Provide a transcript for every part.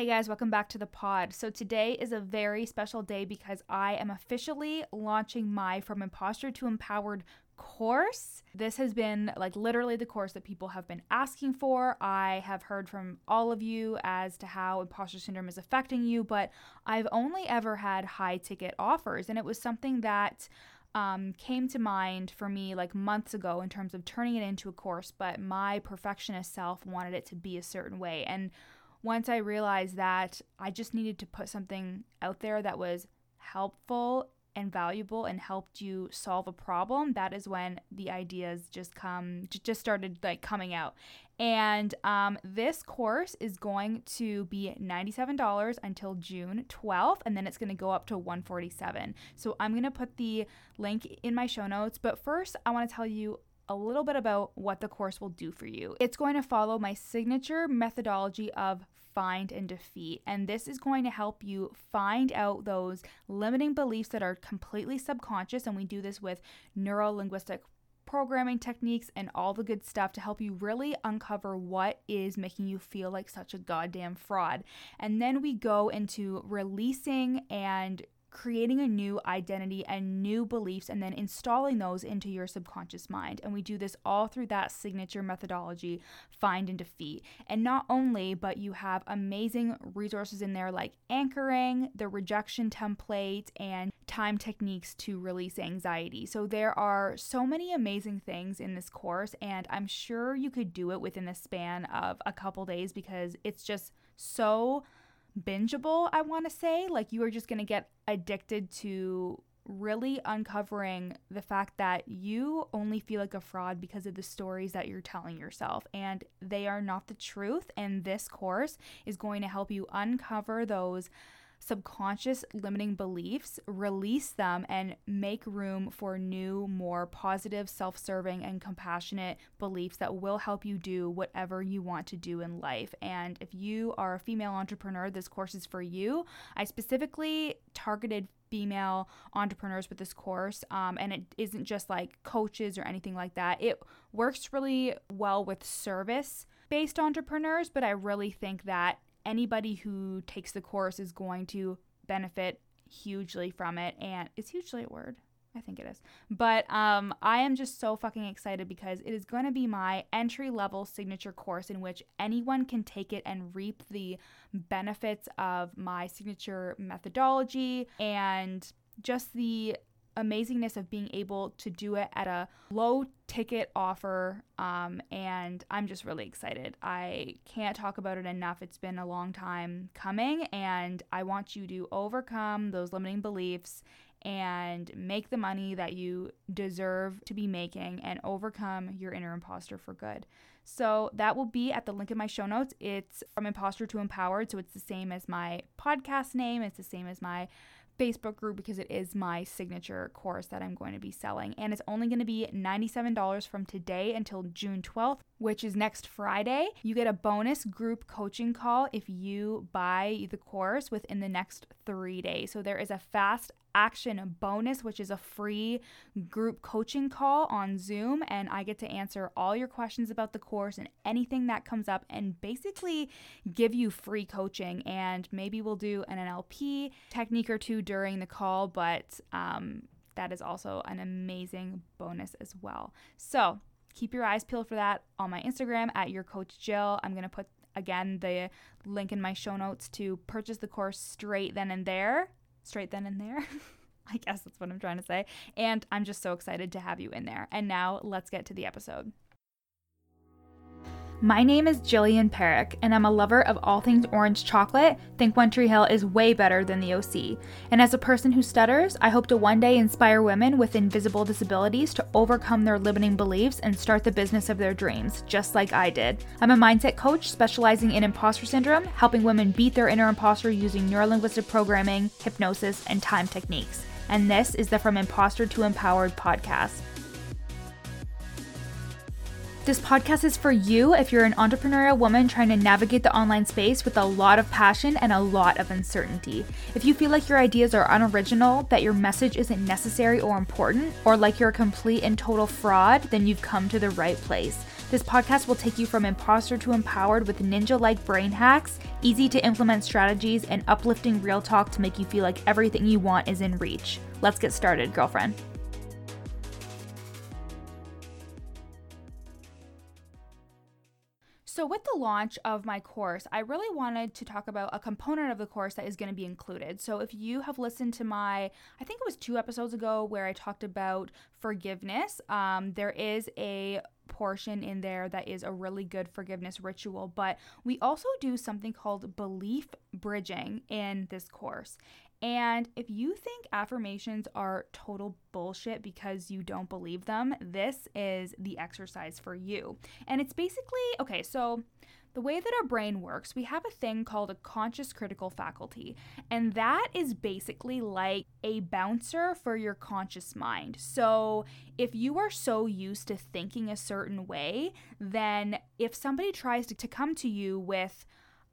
Hey guys, welcome back to the pod. So, today is a very special day because I am officially launching my From Imposter to Empowered course. This has been like literally the course that people have been asking for. I have heard from all of you as to how imposter syndrome is affecting you, but I've only ever had high ticket offers, and it was something that um, came to mind for me like months ago in terms of turning it into a course, but my perfectionist self wanted it to be a certain way. And once I realized that I just needed to put something out there that was helpful and valuable and helped you solve a problem that is when the ideas just come just started like coming out. And um, this course is going to be $97 until june 12th and then it's going to go up to 147 so i'm going to put the link in my show notes but first i want to tell you a little bit about what the course will do for you. It's going to follow my signature methodology of find and defeat. And this is going to help you find out those limiting beliefs that are completely subconscious. And we do this with neuro linguistic programming techniques and all the good stuff to help you really uncover what is making you feel like such a goddamn fraud. And then we go into releasing and creating a new identity and new beliefs and then installing those into your subconscious mind. And we do this all through that signature methodology, find and defeat. And not only, but you have amazing resources in there like anchoring, the rejection template, and time techniques to release anxiety. So there are so many amazing things in this course, and I'm sure you could do it within the span of a couple days because it's just so bingeable, I want to say. Like you are just going to get addicted to really uncovering the fact that you only feel like a fraud because of the stories that you're telling yourself and they are not the truth and this course is going to help you uncover those subconscious limiting beliefs, release them, and make room for new, more positive, self serving, and compassionate beliefs that will help you do whatever you want to do in life. And if you are a female entrepreneur, this course is for you. I specifically targeted female entrepreneurs with this course. Um, and it isn't just like coaches or anything like that. It works really well with service based entrepreneurs, but I really think that anybody who takes the course is going to benefit hugely from it. And it's hugely a word? I think it is. But um, I am just so fucking excited because it is going to be my entry level signature course in which anyone can take it and reap the benefits of my signature methodology and just the amazingness of being able to do it at a low ticket offer. Um, and I'm just really excited. I can't talk about it enough. It's been a long time coming, and I want you to overcome those limiting beliefs and make the money that you deserve to be making and overcome your inner imposter for good. So that will be at the link in my show notes. It's from imposter to empowered. So it's the same as my podcast name, it's the same as my Facebook group because it is my signature course that I'm going to be selling. And it's only going to be $97 from today until June 12th, which is next Friday. You get a bonus group coaching call if you buy the course within the next three days. So there is a fast action bonus, which is a free group coaching call on Zoom. And I get to answer all your questions about the course and anything that comes up and basically give you free coaching. And maybe we'll do an NLP technique or two during the call, but um, that is also an amazing bonus as well. So keep your eyes peeled for that on my Instagram at your coach Jill. I'm going to put again the link in my show notes to purchase the course straight then and there straight then and there. I guess that's what I'm trying to say. And I'm just so excited to have you in there. And now let's get to the episode. My name is Jillian Parekh, and I'm a lover of all things orange chocolate. Think One Tree Hill is way better than the OC. And as a person who stutters, I hope to one day inspire women with invisible disabilities to overcome their limiting beliefs and start the business of their dreams, just like I did. I'm a mindset coach specializing in imposter syndrome, helping women beat their inner imposter using neurolinguistic programming, hypnosis, and time techniques. And this is the From Imposter to Empowered podcast. This podcast is for you if you're an entrepreneurial woman trying to navigate the online space with a lot of passion and a lot of uncertainty. If you feel like your ideas are unoriginal, that your message isn't necessary or important, or like you're a complete and total fraud, then you've come to the right place. This podcast will take you from imposter to empowered with ninja like brain hacks, easy to implement strategies, and uplifting real talk to make you feel like everything you want is in reach. Let's get started, girlfriend. So, with the launch of my course, I really wanted to talk about a component of the course that is going to be included. So, if you have listened to my, I think it was two episodes ago where I talked about forgiveness, um, there is a portion in there that is a really good forgiveness ritual, but we also do something called belief bridging in this course. And if you think affirmations are total bullshit because you don't believe them, this is the exercise for you. And it's basically okay, so the way that our brain works, we have a thing called a conscious critical faculty, and that is basically like a bouncer for your conscious mind. So, if you are so used to thinking a certain way, then if somebody tries to, to come to you with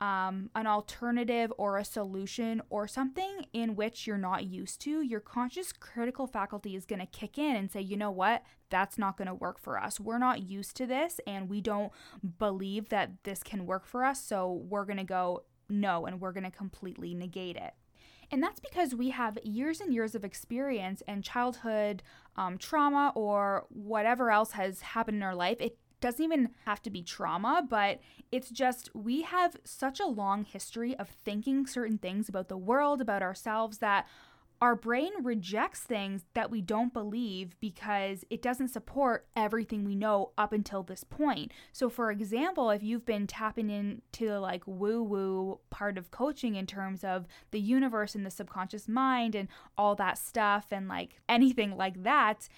um, an alternative or a solution or something in which you're not used to, your conscious critical faculty is going to kick in and say, you know what, that's not going to work for us. We're not used to this and we don't believe that this can work for us. So we're going to go no and we're going to completely negate it. And that's because we have years and years of experience and childhood um, trauma or whatever else has happened in our life. It doesn't even have to be trauma, but it's just we have such a long history of thinking certain things about the world, about ourselves, that our brain rejects things that we don't believe because it doesn't support everything we know up until this point. So, for example, if you've been tapping into the like woo woo part of coaching in terms of the universe and the subconscious mind and all that stuff, and like anything like that,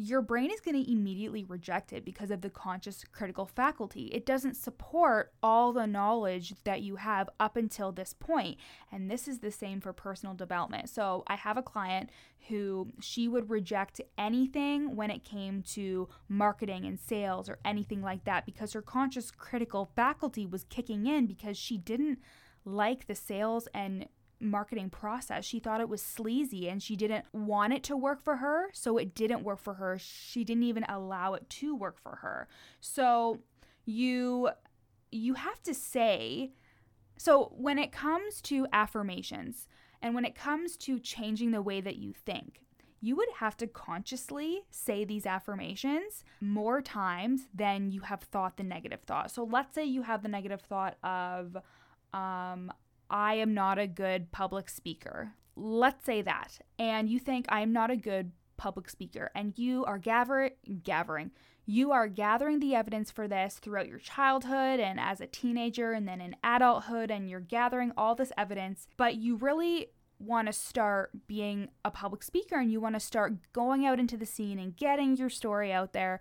your brain is going to immediately reject it because of the conscious critical faculty. It doesn't support all the knowledge that you have up until this point. And this is the same for personal development. So I have a client who she would reject anything when it came to marketing and sales or anything like that because her conscious critical faculty was kicking in because she didn't like the sales and marketing process. She thought it was sleazy and she didn't want it to work for her, so it didn't work for her. She didn't even allow it to work for her. So you you have to say so when it comes to affirmations and when it comes to changing the way that you think, you would have to consciously say these affirmations more times than you have thought the negative thought. So let's say you have the negative thought of um, I am not a good public speaker. Let's say that. And you think I am not a good public speaker. And you are gather- gathering. You are gathering the evidence for this throughout your childhood and as a teenager and then in adulthood and you're gathering all this evidence. But you really want to start being a public speaker and you want to start going out into the scene and getting your story out there.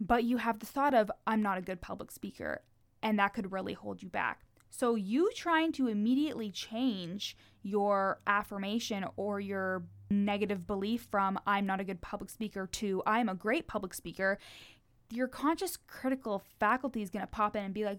But you have the thought of I'm not a good public speaker and that could really hold you back so, you trying to immediately change your affirmation or your negative belief from I'm not a good public speaker to I'm a great public speaker, your conscious critical faculty is going to pop in and be like,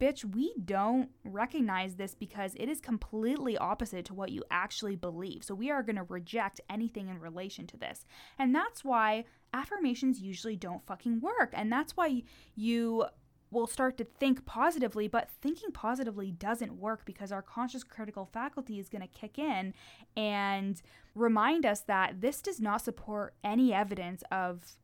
bitch, we don't recognize this because it is completely opposite to what you actually believe. So we are going to reject anything in relation to this. And that's why affirmations usually don't fucking work. And that's why you will start to think positively, but thinking positively doesn't work because our conscious critical faculty is going to kick in and remind us that this does not support any evidence of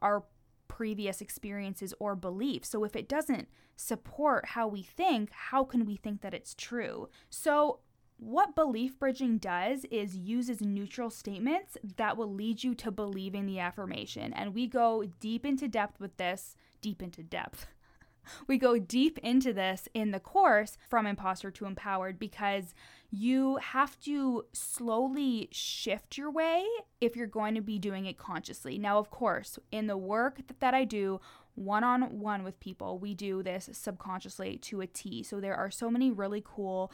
our previous experiences or beliefs. So if it doesn't support how we think, how can we think that it's true? So what belief bridging does is uses neutral statements that will lead you to believing the affirmation. And we go deep into depth with this, deep into depth we go deep into this in the course from imposter to empowered because you have to slowly shift your way if you're going to be doing it consciously. Now, of course, in the work that I do, one on one with people, we do this subconsciously to a T. So there are so many really cool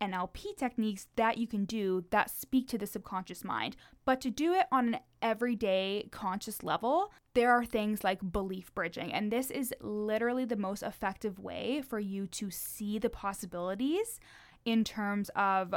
NLP techniques that you can do that speak to the subconscious mind. But to do it on an everyday conscious level, there are things like belief bridging. And this is literally the most effective way for you to see the possibilities in terms of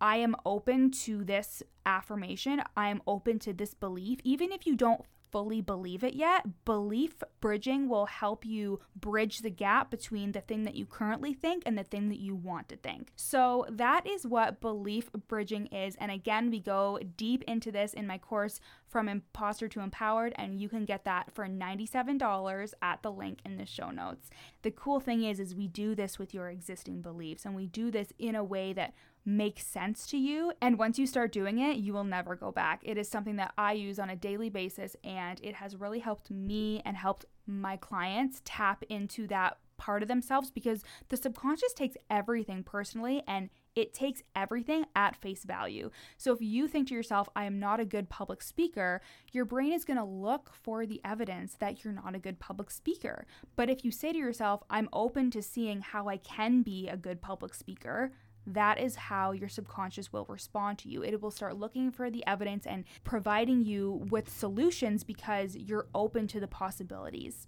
I am open to this affirmation. I am open to this belief. Even if you don't fully believe it yet, belief bridging will help you bridge the gap between the thing that you currently think and the thing that you want to think. So, that is what belief bridging is. And again, we go deep into this in my course from imposter to empowered and you can get that for $97 at the link in the show notes. The cool thing is is we do this with your existing beliefs and we do this in a way that makes sense to you and once you start doing it, you will never go back. It is something that I use on a daily basis and it has really helped me and helped my clients tap into that part of themselves because the subconscious takes everything personally and it takes everything at face value. So if you think to yourself, I am not a good public speaker, your brain is going to look for the evidence that you're not a good public speaker. But if you say to yourself, I'm open to seeing how I can be a good public speaker, that is how your subconscious will respond to you. It will start looking for the evidence and providing you with solutions because you're open to the possibilities.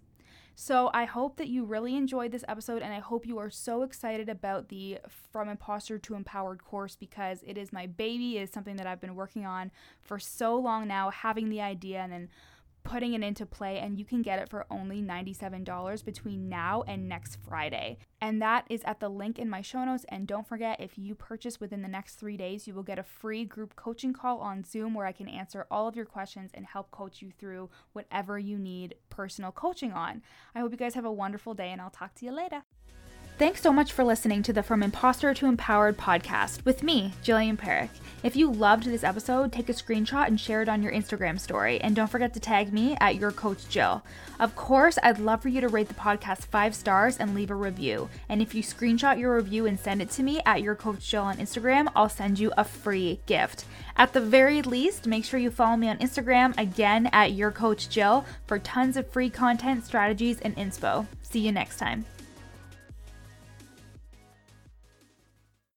So I hope that you really enjoyed this episode and I hope you are so excited about the From Imposter to Empowered course because it is my baby. It is something that I've been working on for so long now, having the idea and then putting it into play, and you can get it for only $97 between now and next Friday. And that is at the link in my show notes. And don't forget, if you purchase within the next three days, you will get a free group coaching call on Zoom where I can answer all of your questions and help coach you through whatever you need personal coaching on. I hope you guys have a wonderful day, and I'll talk to you later. Thanks so much for listening to the From Imposter to Empowered podcast with me, Jillian Parekh. If you loved this episode, take a screenshot and share it on your Instagram story. And don't forget to tag me at your coach Jill. Of course, I'd love for you to rate the podcast five stars and leave a review. And if you screenshot your review and send it to me at your coach Jill on Instagram, I'll send you a free gift. At the very least, make sure you follow me on Instagram again at your coach Jill for tons of free content, strategies, and inspo. See you next time.